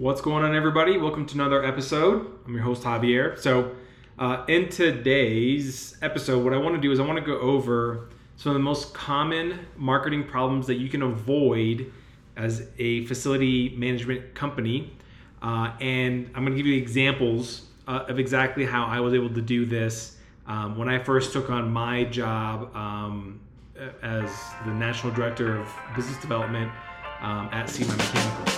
What's going on, everybody? Welcome to another episode. I'm your host, Javier. So, uh, in today's episode, what I want to do is I want to go over some of the most common marketing problems that you can avoid as a facility management company. Uh, and I'm going to give you examples uh, of exactly how I was able to do this um, when I first took on my job um, as the National Director of Business Development um, at CMI Mechanical.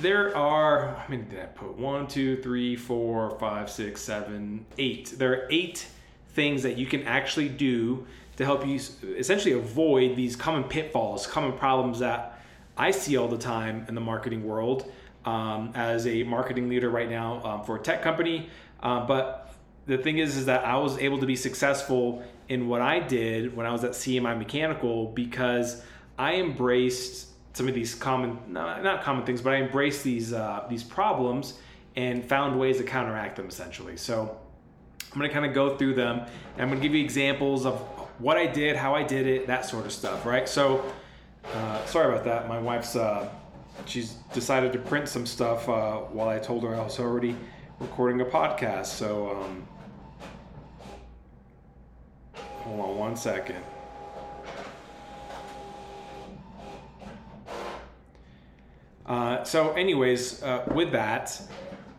there are, I mean, did I put one, two, three, four, five, six, seven, eight? There are eight things that you can actually do to help you essentially avoid these common pitfalls, common problems that I see all the time in the marketing world um, as a marketing leader right now um, for a tech company. Uh, but the thing is, is that I was able to be successful in what I did when I was at CMI Mechanical because I embraced some of these common not, common things but i embraced these uh, these problems and found ways to counteract them essentially. So i'm going to kind of go through them and i'm going to give you examples of what i did how i did it that sort of stuff right? So uh, sorry about that. My wife's uh, she's decided to print some stuff uh, while i told her i was already recording a podcast. So um, hold on one second Uh, so, anyways, uh, with that,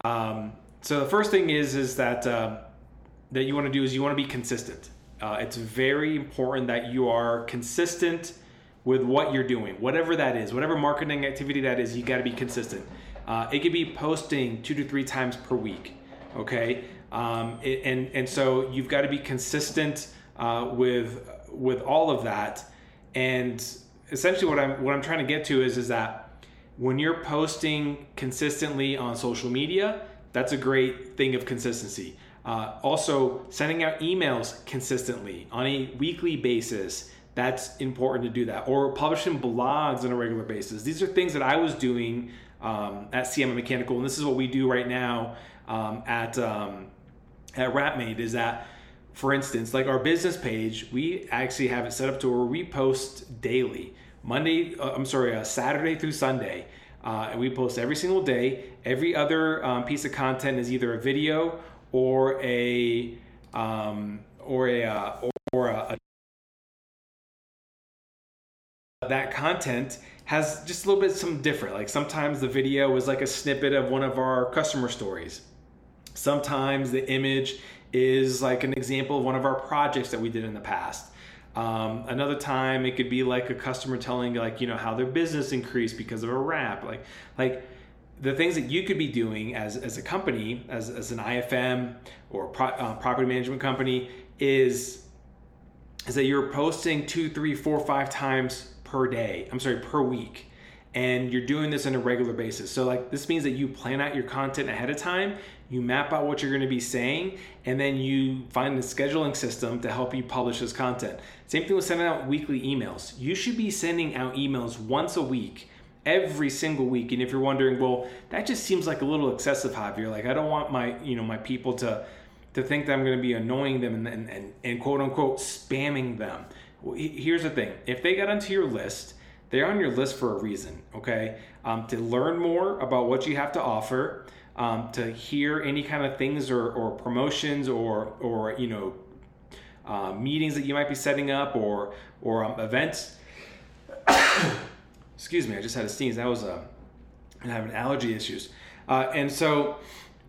um, so the first thing is is that uh, that you want to do is you want to be consistent. Uh, it's very important that you are consistent with what you're doing, whatever that is, whatever marketing activity that is. You got to be consistent. Uh, it could be posting two to three times per week. Okay, um, it, and and so you've got to be consistent with with all of that. And essentially, what I'm what I'm trying to get to is is that when you're posting consistently on social media, that's a great thing of consistency. Uh, also, sending out emails consistently on a weekly basis, that's important to do that. Or publishing blogs on a regular basis. These are things that I was doing um, at CMI Mechanical, and this is what we do right now um, at um, at Wrapmate. Is that, for instance, like our business page, we actually have it set up to where we post daily. Monday, uh, I'm sorry, uh, Saturday through Sunday. Uh, and we post every single day. Every other um, piece of content is either a video or a um, or a uh, or a, a, that content has just a little bit some different. Like sometimes the video is like a snippet of one of our customer stories. Sometimes the image is like an example of one of our projects that we did in the past. Um, another time it could be like a customer telling like you know how their business increased because of a wrap like like the things that you could be doing as, as a company as, as an ifm or pro, uh, property management company is is that you're posting two three four five times per day i'm sorry per week and you're doing this on a regular basis. So like this means that you plan out your content ahead of time, you map out what you're going to be saying, and then you find the scheduling system to help you publish this content. Same thing with sending out weekly emails. You should be sending out emails once a week, every single week. And if you're wondering, well, that just seems like a little excessive, Javier. Like I don't want my, you know, my people to to think that I'm going to be annoying them and, and, and, and quote unquote spamming them. Well, here's the thing: if they got onto your list they're on your list for a reason, okay? Um, to learn more about what you have to offer, um, to hear any kind of things or, or promotions or, or you know, uh, meetings that you might be setting up or, or um, events. Excuse me, I just had a sneeze. That was a, uh, having allergy issues. Uh, and so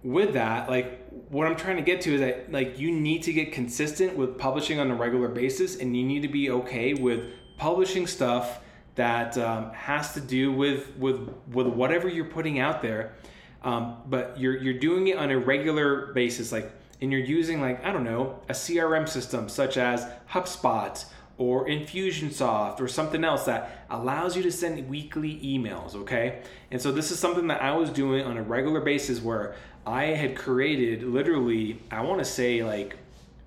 with that, like what I'm trying to get to is that like you need to get consistent with publishing on a regular basis and you need to be okay with publishing stuff that um, has to do with with with whatever you're putting out there, um, but you're you're doing it on a regular basis, like and you're using like I don't know a CRM system such as HubSpot or Infusionsoft or something else that allows you to send weekly emails, okay? And so this is something that I was doing on a regular basis where I had created literally, I want to say like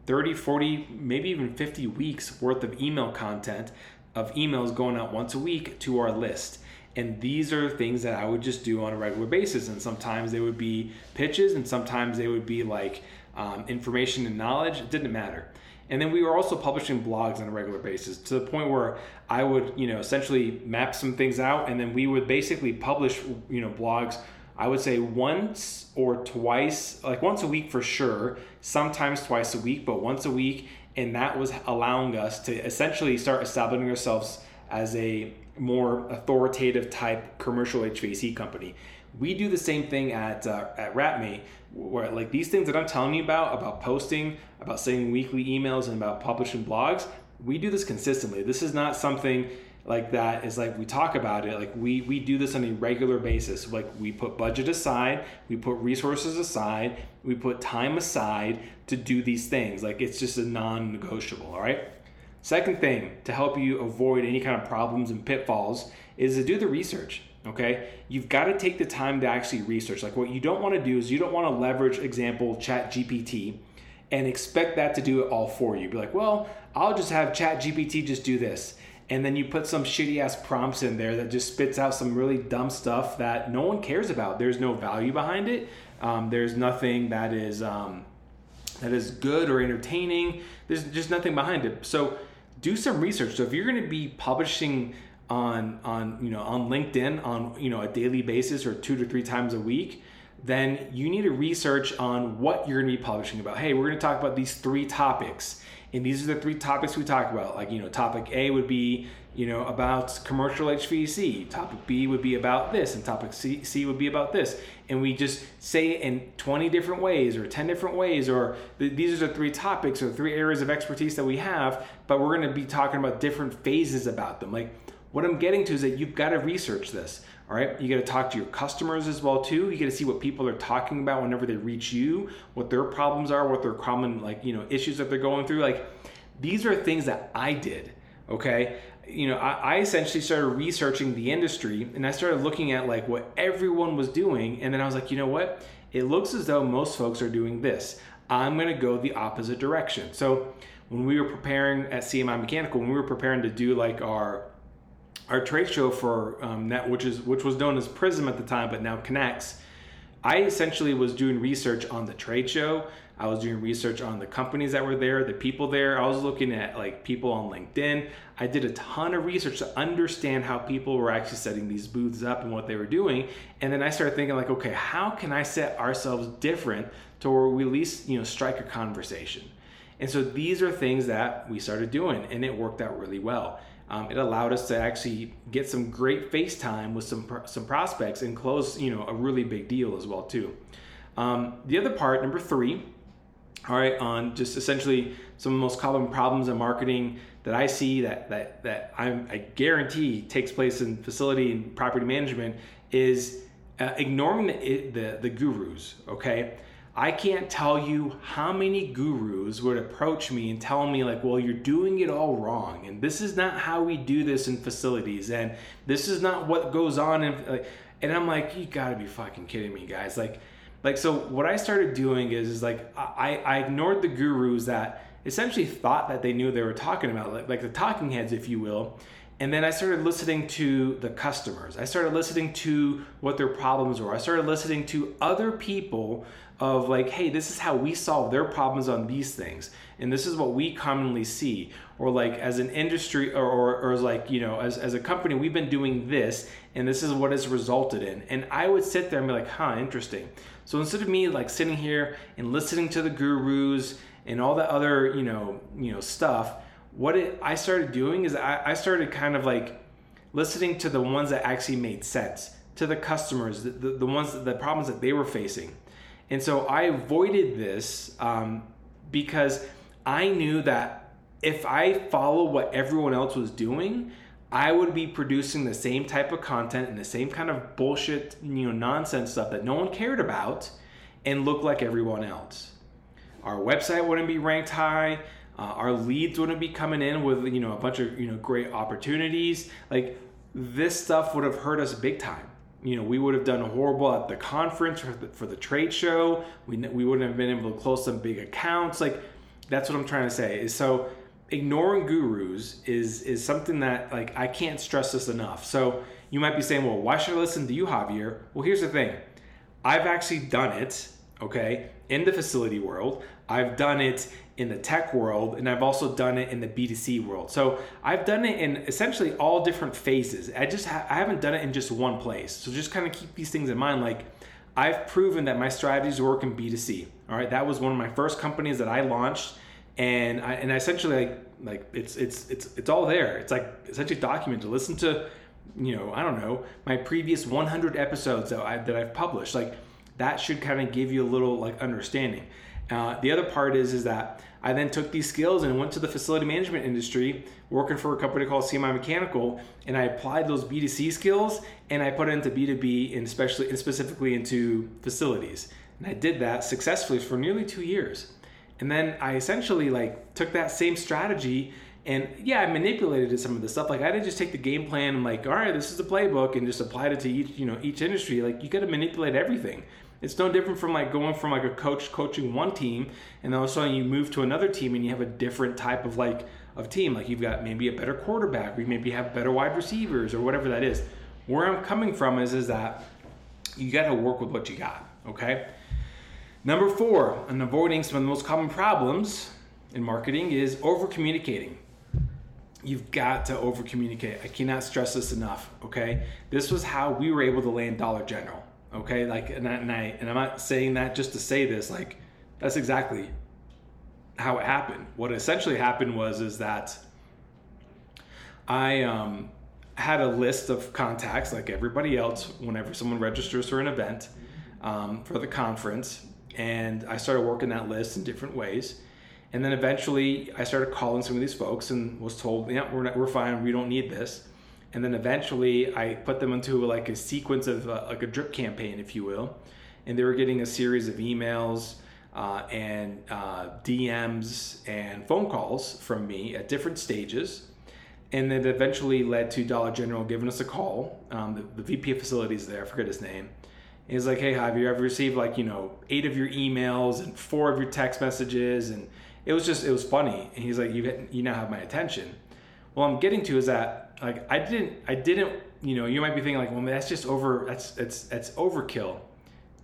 30, 40, maybe even 50 weeks worth of email content of emails going out once a week to our list. And these are things that I would just do on a regular basis. And sometimes they would be pitches, and sometimes they would be like um, information and knowledge. It didn't matter. And then we were also publishing blogs on a regular basis to the point where I would, you know, essentially map some things out, and then we would basically publish, you know, blogs. I would say once or twice, like once a week for sure, sometimes twice a week, but once a week. And that was allowing us to essentially start establishing ourselves as a more authoritative type commercial HVAC company. We do the same thing at uh, at Wrapmate, where like these things that I'm telling you about, about posting, about sending weekly emails, and about publishing blogs. We do this consistently. This is not something like that is like we talk about it like we we do this on a regular basis like we put budget aside we put resources aside we put time aside to do these things like it's just a non-negotiable all right Second thing to help you avoid any kind of problems and pitfalls is to do the research. Okay, you've got to take the time to actually research. Like, what you don't want to do is you don't want to leverage, example, Chat GPT and expect that to do it all for you. Be like, well, I'll just have Chat GPT just do this. And then you put some shitty ass prompts in there that just spits out some really dumb stuff that no one cares about. There's no value behind it. Um, there's nothing that is um, that is good or entertaining. There's just nothing behind it. So do some research. So if you're going to be publishing on on you know on LinkedIn on you know a daily basis or two to three times a week, then you need to research on what you're going to be publishing about. Hey, we're going to talk about these three topics, and these are the three topics we talk about. Like you know, topic A would be you know about commercial HVAC. Topic B would be about this, and topic C, C would be about this. And we just say it in 20 different ways or 10 different ways, or th- these are the three topics or three areas of expertise that we have, but we're going to be talking about different phases about them. Like what I'm getting to is that you've got to research this. All right, you got to talk to your customers as well too. You got to see what people are talking about whenever they reach you, what their problems are, what their common like you know issues that they're going through. Like these are things that I did. Okay, you know, I, I, essentially started researching the industry and I started looking at like what everyone was doing. And then I was like, you know what? It looks as though most folks are doing this. I'm going to go the opposite direction. So when we were preparing at CMI Mechanical, when we were preparing to do like our our trade show for um, net, which is which was known as Prism at the time, but now Connects. I essentially was doing research on the trade show. I was doing research on the companies that were there, the people there. I was looking at like people on LinkedIn. I did a ton of research to understand how people were actually setting these booths up and what they were doing. And then I started thinking like, okay, how can I set ourselves different to where we at least, you know, strike a conversation? And so these are things that we started doing and it worked out really well. Um, it allowed us to actually get some great face time with some some prospects and close, you know, a really big deal as well too. Um, the other part, number three, all right, on just essentially some of the most common problems in marketing that I see that that that I'm, i guarantee takes place in facility and property management is uh, ignoring the, the the gurus. Okay, I can't tell you how many gurus would approach me and tell me like, well, you're doing it all wrong, and this is not how we do this in facilities, and this is not what goes on in. Like, and I'm like, you gotta be fucking kidding me, guys! Like like so what i started doing is, is like I, I ignored the gurus that essentially thought that they knew they were talking about like, like the talking heads if you will and then i started listening to the customers. I started listening to what their problems were. I started listening to other people of like hey this is how we solve their problems on these things. And this is what we commonly see. Or like as an industry or, or, or like you know as, as a company we've been doing this and this is what has resulted in. And i would sit there and be like huh interesting. So instead of me like sitting here and listening to the gurus and all that other you know you know stuff, what it, I started doing is I, I started kind of like listening to the ones that actually made sense to the customers, the, the, the ones the problems that they were facing, and so I avoided this um, because I knew that if I follow what everyone else was doing, I would be producing the same type of content and the same kind of bullshit, you know, nonsense stuff that no one cared about and look like everyone else. Our website wouldn't be ranked high. Uh, our leads wouldn't be coming in with you know a bunch of you know great opportunities. Like this stuff would have hurt us big time. You know, we would have done horrible at the conference for the, for the trade show. We we wouldn't have been able to close some big accounts. Like that's what I'm trying to say. Is so ignoring gurus is is something that like I can't stress this enough. So you might be saying, well, why should I listen to you, Javier? Well, here's the thing. I've actually done it, okay, in the facility world. I've done it in the tech world, and I've also done it in the B2C world. So I've done it in essentially all different phases. I just ha- I haven't done it in just one place. So just kind of keep these things in mind. Like I've proven that my strategies work in B2C. All right, that was one of my first companies that I launched and I and I essentially like like it's it's it's it's all there. It's like essentially documented. Listen to, you know, I don't know my previous 100 episodes that I that I've published. Like that should kind of give you a little like understanding. Uh, the other part is is that I then took these skills and went to the facility management industry, working for a company called CMI Mechanical, and I applied those B2C skills and I put it into B2B and especially and specifically into facilities. And I did that successfully for nearly two years. And then I essentially like took that same strategy and yeah, I manipulated some of the stuff. Like I didn't just take the game plan and like, all right, this is the playbook and just applied it to each, you know, each industry. Like you got to manipulate everything. It's no different from like going from like a coach coaching one team and then all of a sudden you move to another team and you have a different type of like of team. Like you've got maybe a better quarterback, or you maybe have better wide receivers or whatever that is. Where I'm coming from is is that you got to work with what you got. Okay. Number four, and avoiding some of the most common problems in marketing is over communicating. You've got to over communicate. I cannot stress this enough. Okay, this was how we were able to land Dollar General. Okay, like and and, I, and I'm not saying that just to say this. Like that's exactly how it happened. What essentially happened was is that I um, had a list of contacts like everybody else. Whenever someone registers for an event um, for the conference, and I started working that list in different ways. And then eventually I started calling some of these folks and was told, yeah, we're, not, we're fine, we don't need this. And then eventually I put them into like a sequence of uh, like a drip campaign, if you will. And they were getting a series of emails uh, and uh, DMs and phone calls from me at different stages. And then eventually led to Dollar General giving us a call. Um, the, the VP of facilities there, I forget his name He's like, hey, have you ever received like, you know, eight of your emails and four of your text messages? And it was just, it was funny. And he's like, you, you now have my attention. Well, I'm getting to is that like, I didn't, I didn't, you know, you might be thinking like, well, that's just over, that's, that's, that's overkill.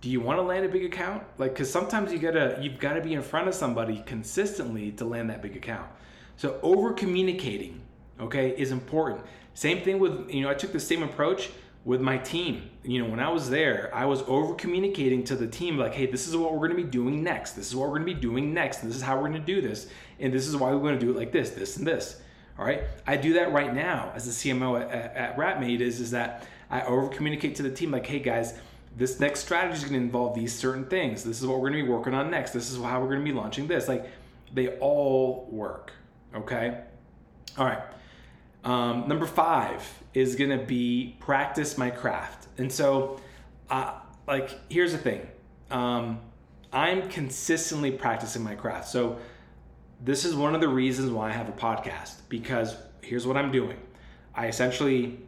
Do you want to land a big account? Like, cause sometimes you gotta, you've got to be in front of somebody consistently to land that big account. So over communicating, okay, is important. Same thing with, you know, I took the same approach with my team. You know, when I was there, I was over communicating to the team like, hey, this is what we're to be doing next. This is what we're to be doing next. This is how we're to do this. And this is why we're to do it like this, this, and this. All right. I do that right now as the CMO at, at, at is, is that I over communicate to the team like, hey guys, this next strategy is going to involve these certain things. This is what we're going to be working on next. This is how we're going to be launching this. Like they all work. Okay. All right. Um, number five is going to be practice my craft. And so, uh, like, here's the thing um, I'm consistently practicing my craft. So, this is one of the reasons why I have a podcast because here's what I'm doing I essentially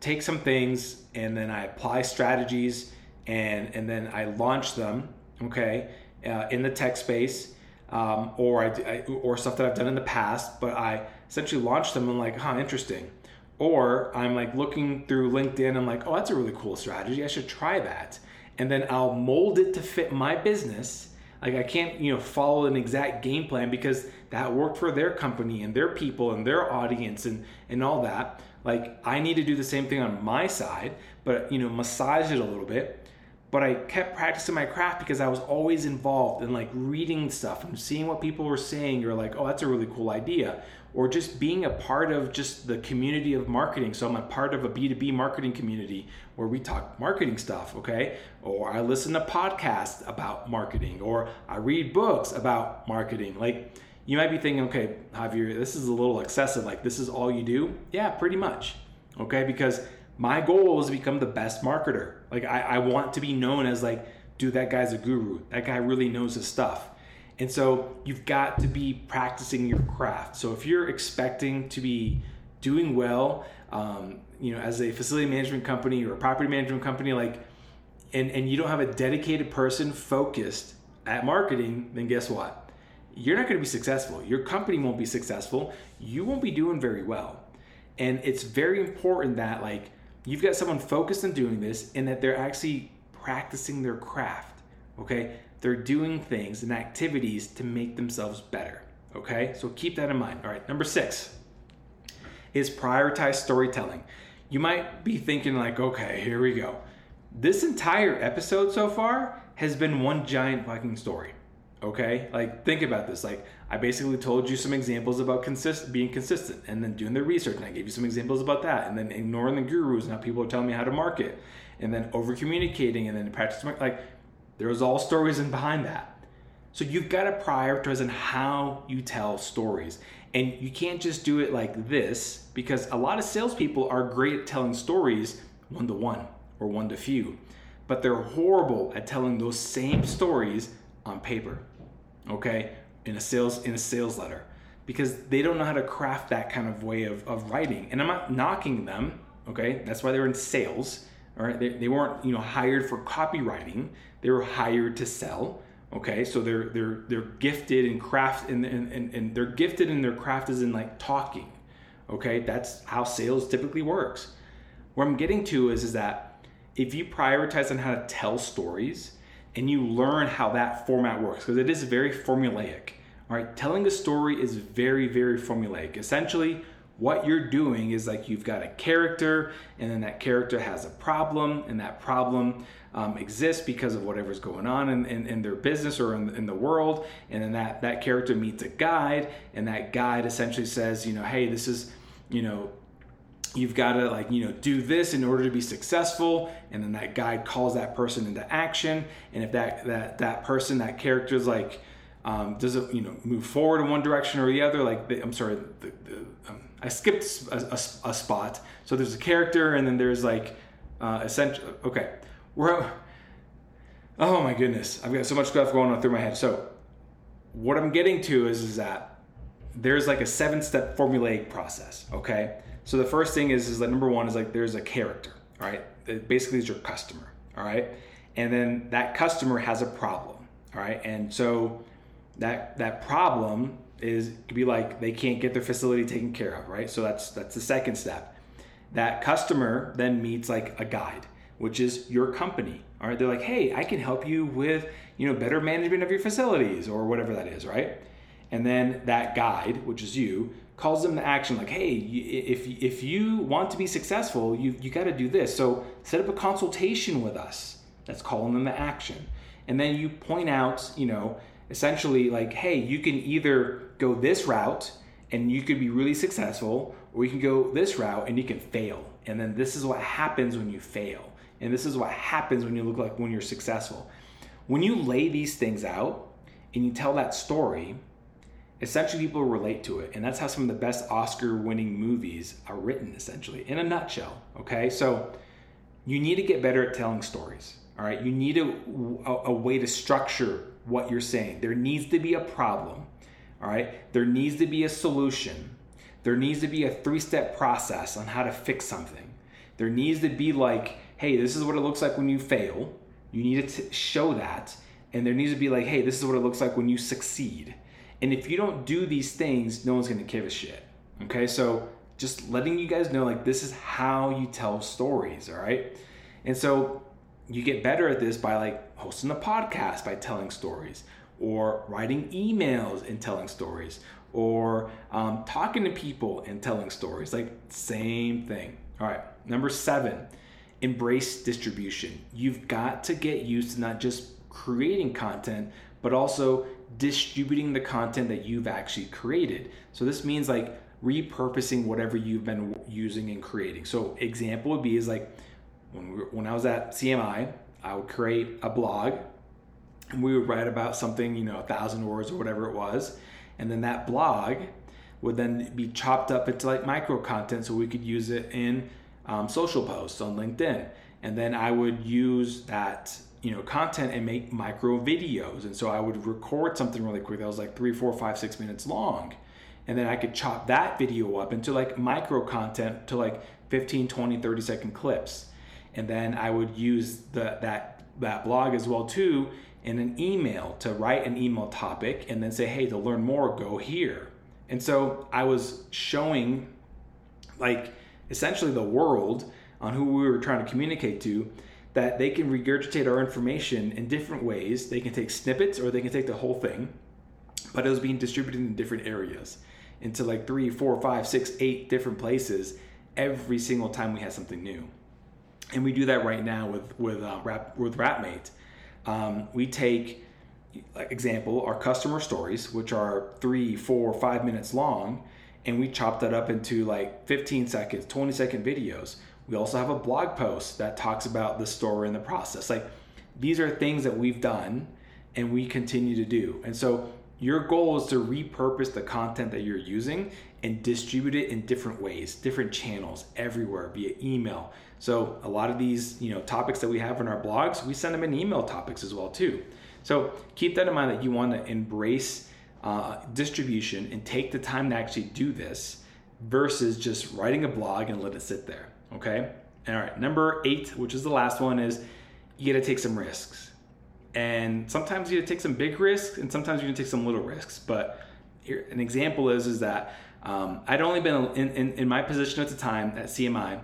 take some things and then I apply strategies and, and then I launch them, okay, uh, in the tech space. Um, or I, I, or stuff that I've done in the past, but I essentially launch them and like, huh, interesting. Or I'm like looking through LinkedIn, I'm like, oh, that's a really cool strategy. I should try that. And then I'll mold it to fit my business. Like I can't, you know, follow an exact game plan because that worked for their company and their people and their audience and and all that. Like I need to do the same thing on my side, but you know, massage it a little bit. But I kept practicing my craft because I was always involved in like reading stuff and seeing what people were saying. You're like, oh, that's a really cool idea or just being a part of just the community of marketing. So I'm a part of a B2B marketing community where we talk marketing stuff, okay? Or I listen to podcasts about marketing, or I read books about marketing. Like you might be thinking, okay, Javier, this is a little excessive. Like this is all you do? Yeah, pretty much. Okay, because my goal is to become the best marketer. Like I, I want to be known as like, dude, that guy's a guru. That guy really knows his stuff. And so you've got to be practicing your craft. So if you're expecting to be doing well, um, you know, as a facility management company or a property management company, like, and, and you don't have a dedicated person focused at marketing, then guess what? You're not going to be successful. Your company won't be successful. You won't be doing very well. And it's very important that, like, you've got someone focused on doing this and that they're actually practicing their craft. Okay. They're doing things and activities to make themselves better. Okay. So keep that in mind. All right. Number six is prioritize storytelling. You might be thinking, like, okay, here we go. This entire episode so far has been one giant fucking story. Okay? Like, think about this. Like, I basically told you some examples about consist- being consistent and then doing the research, and I gave you some examples about that, and then ignoring the gurus and how people are telling me how to market, and then over communicating, and then practice. Like, there's all stories in behind that. So you've got to prioritize on how you tell stories. And you can't just do it like this because a lot of salespeople are great at telling stories one to one or one to few, but they're horrible at telling those same stories on paper, okay, in a sales in a sales letter, because they don't know how to craft that kind of way of, of writing. And I'm not knocking them, okay? That's why they're in sales. All right, they, they weren't you know hired for copywriting; they were hired to sell okay? So they're they're they're gifted in craft and, and, and, and they're gifted in their craft is in like talking okay? That's how sales typically works. Where i'm getting to is is that if you prioritize on how to tell stories and you learn how that format works because it is very formulaic all right? Telling a story is very very formulaic. Essentially what you're doing is like you've got a character and then that character has a problem and that problem um, exists because of whatever's going on in, in, in their business or in, in, the world and then that that character meets a guide and that guide essentially says you know hey this is you know you've got to like you know do this in order to be successful and then that guide calls that person into action and if that that that person that character is like um, does it you know move forward in one direction or the other like the, i'm sorry the, the, um, i skipped a, a, a, spot. So there's a character and then there's like uh, essential okay. We're oh my goodness. I've got so much stuff going on through my head. So what i'm getting to is, is that there's like a seven step formulaic process okay? So the first thing is is that number one is like there's a character all right? It basically is your customer all right? And then that customer has a problem all right? And so that that problem is could be like they can't get their facility taken care of right so that's that's the second step that customer then meets like a guide which is your company. All right, they're like, hey, I can help you with you know better management of your facilities or whatever that is, right? And then that guide, which is you, calls them to action like, hey, if if you want to be successful, you you got to do this. So set up a consultation with us. That's calling them to action. And then you point out, you know, essentially like, hey, you can either go this route and you could be really successful, or you can go this route and you can fail. And then this is what happens when you fail. And this is what happens when you look like when you're successful. When you lay these things out and you tell that story, essentially people relate to it. And that's how some of the best Oscar winning movies are written, essentially, in a nutshell. Okay. So you need to get better at telling stories. All right. You need a, a, a way to structure what you're saying. There needs to be a problem. All right. There needs to be a solution. There needs to be a three step process on how to fix something. There needs to be like, hey, this is what it looks like when you fail. You need to show that. And there needs to be like, hey, this is what it looks like when you succeed. And if you don't do these things, no one's gonna give a shit. Okay, so just letting you guys know, like, this is how you tell stories, all right? And so you get better at this by like hosting a podcast by telling stories, or writing emails and telling stories, or um, talking to people and telling stories. Like, same thing. All right, number seven embrace distribution. You've got to get used to not just creating content, but also distributing the content that you've actually created. So this means like repurposing whatever you've been using and creating. So example would be is like when we were, when I was at CMI, I would create a blog and we would write about something, you know, a thousand words or whatever it was. And then that blog would then be chopped up into like micro content so we could use it in um, social posts on LinkedIn. And then I would use that you know content and make micro videos and so i would record something really quick that was like three four five six minutes long and then i could chop that video up into like micro content to like 15 20 30 second clips and then i would use the that that blog as well too in an email to write an email topic and then say hey to learn more go here and so i was showing like essentially the world on who we were trying to communicate to that they can regurgitate our information in different ways. They can take snippets or they can take the whole thing, but it was being distributed in different areas into like three, four, five, six, eight different places every single time we had something new. And we do that right now with with uh, Wrap, with Wrapmate. Um, we take, example, our customer stories, which are three, four, five minutes long, and we chop that up into like 15 seconds, 20 second videos we also have a blog post that talks about the story and the process. Like these are things that we've done and we continue to do. And so your goal is to repurpose the content that you're using and distribute it in different ways, different channels, everywhere via email. So a lot of these, you know, topics that we have in our blogs, we send them in email topics as well too. So keep that in mind that you want to embrace uh, distribution and take the time to actually do this versus just writing a blog and let it sit there. Okay. All right. Number eight, which is the last one, is you got to take some risks. And sometimes you got to take some big risks, and sometimes you got to take some little risks. But here, an example is is that um, I'd only been in, in, in, my position at the time at CMI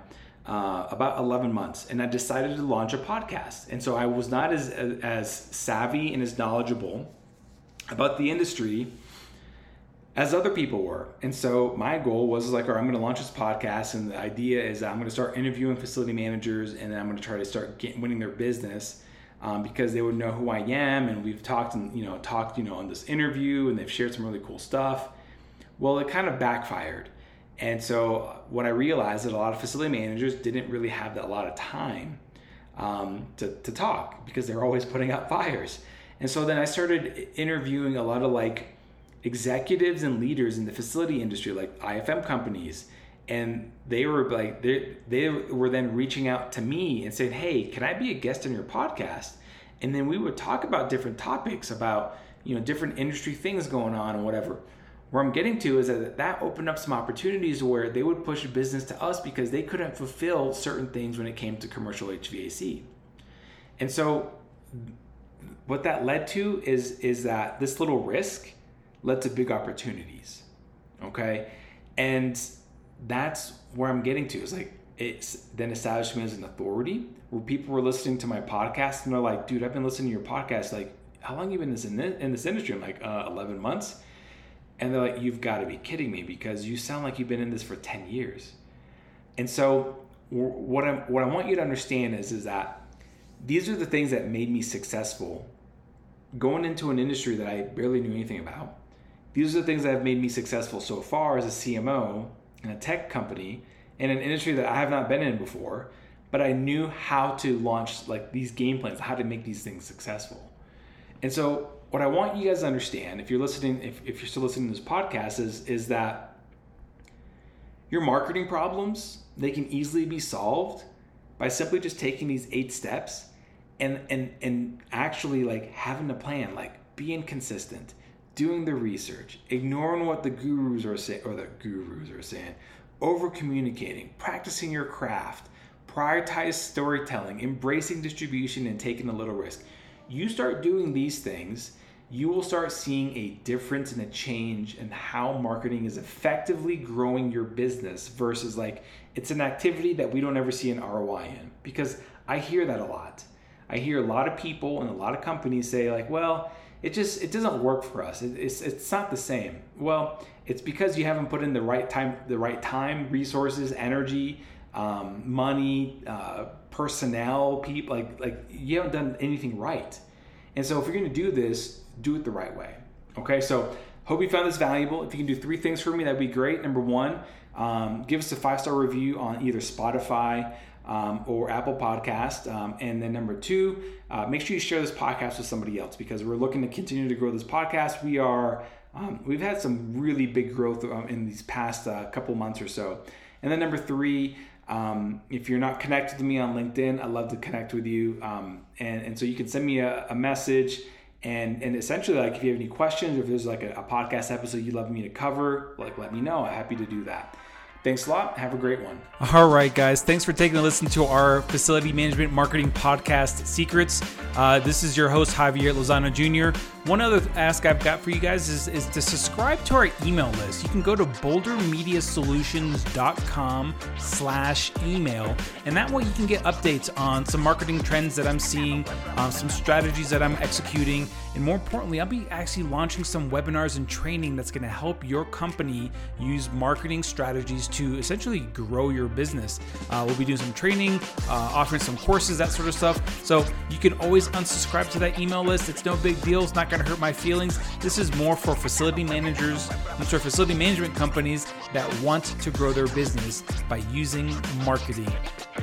uh, about 11 months, and I decided to launch a podcast. And so I was not as as savvy and as knowledgeable about the industry as other people were. And so my goal was like, all right, I'm going to launch this podcast. And the idea is I'm going to start interviewing facility managers and then I'm going to try to start winning their business um, because they would know who I am. And we've talked and, you know, talked, you know, on this interview and they've shared some really cool stuff. Well, it kind of backfired. And so what I realized that a lot of facility managers didn't really have that, a lot of time um, to, to talk because they're always putting out fires. And so then I started interviewing a lot of like executives and leaders in the facility industry, like IFM companies, and they were like they they were then reaching out to me and saying, "Hey, can I be a guest on your podcast?" And then we would talk about different topics about you know different industry things going on and whatever. Where I'm getting to is that that opened up some opportunities where they would push business to us because they couldn't fulfill certain things when it came to commercial HVAC. And so what that led to is is that this little risk led to big opportunities. Okay. And that's where I'm getting to. It's like it's then established me as an authority where people were listening to my podcast and they're like, dude, I've been listening to your podcast. Like, how long you been in this, in this industry? I'm like, uh, 11 months. And they're like, you've got to be kidding me because you sound like you've been in this for 10 years. And so what I what I want you to understand is is that these are the things that made me successful going into an industry that I barely knew anything about these are the things that have made me successful so far as a CMO in a tech company in an industry that I have not been in before, but I knew how to launch like these game plans, how to make these things successful. And so what I want you guys to understand, if you're listening, if, if you're still listening to this podcast, is is that your marketing problems, they can easily be solved by simply just taking these eight steps and and and actually like having a plan, like being consistent doing the research, ignoring what the gurus are saying, or the gurus are saying, over communicating, practicing your craft, prioritize storytelling, embracing distribution, and taking a little risk. You start doing these things, you will start seeing a difference and a change in how marketing is effectively growing your business versus like it's an activity that we don't ever see an ROI in. Because I hear that a lot. I hear a lot of people and a lot of companies say, like, well, it just it doesn't work for us. It, it's it's not the same. Well, it's because you haven't put in the right time, the right time, resources, energy, um, money, uh, personnel, people. Like like you haven't done anything right. And so if you're going to do this, do it the right way. Okay, so hope you found this valuable. If you can do three things for me, that'd be great. Number one, um, give us a five star review on either Spotify um, or Apple Podcast. Um, and then number two, uh, make sure you share this podcast with somebody else because we're looking to continue to grow this podcast. We are um, we've had some really big growth um, in these past uh, couple months or so. And then number three, Um, if you're not connected to me on LinkedIn, I'd love to connect with you. Um, and, and so you can send me a, a, message. And, and essentially, like if you have any questions or if there's like a, a podcast episode you'd love me to cover, like let me know. I'm happy to do that. Thanks a lot. Have a great one. All right, guys. Thanks for taking a listen to our facility management marketing podcast, Secrets. Uh, this is your host, Javier Lozano Jr. One other ask I've got for you guys is, is to subscribe to our email list. You can go to bouldermediasolutions.com slash email, and that way you can get updates on some marketing trends that I'm seeing, um, some strategies that I'm executing, and more importantly, I'll be actually launching some webinars and training that's going to help your company use marketing strategies to essentially grow your business. Uh, we'll be doing some training, uh, offering some courses, that sort of stuff. So you can always unsubscribe to that email list. It's no big deal. It's not going to hurt my feelings. This is more for facility managers, I'm sorry, facility management companies that want to grow their business by using marketing.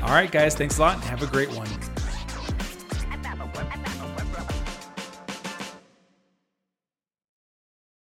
All right, guys, thanks a lot and have a great one.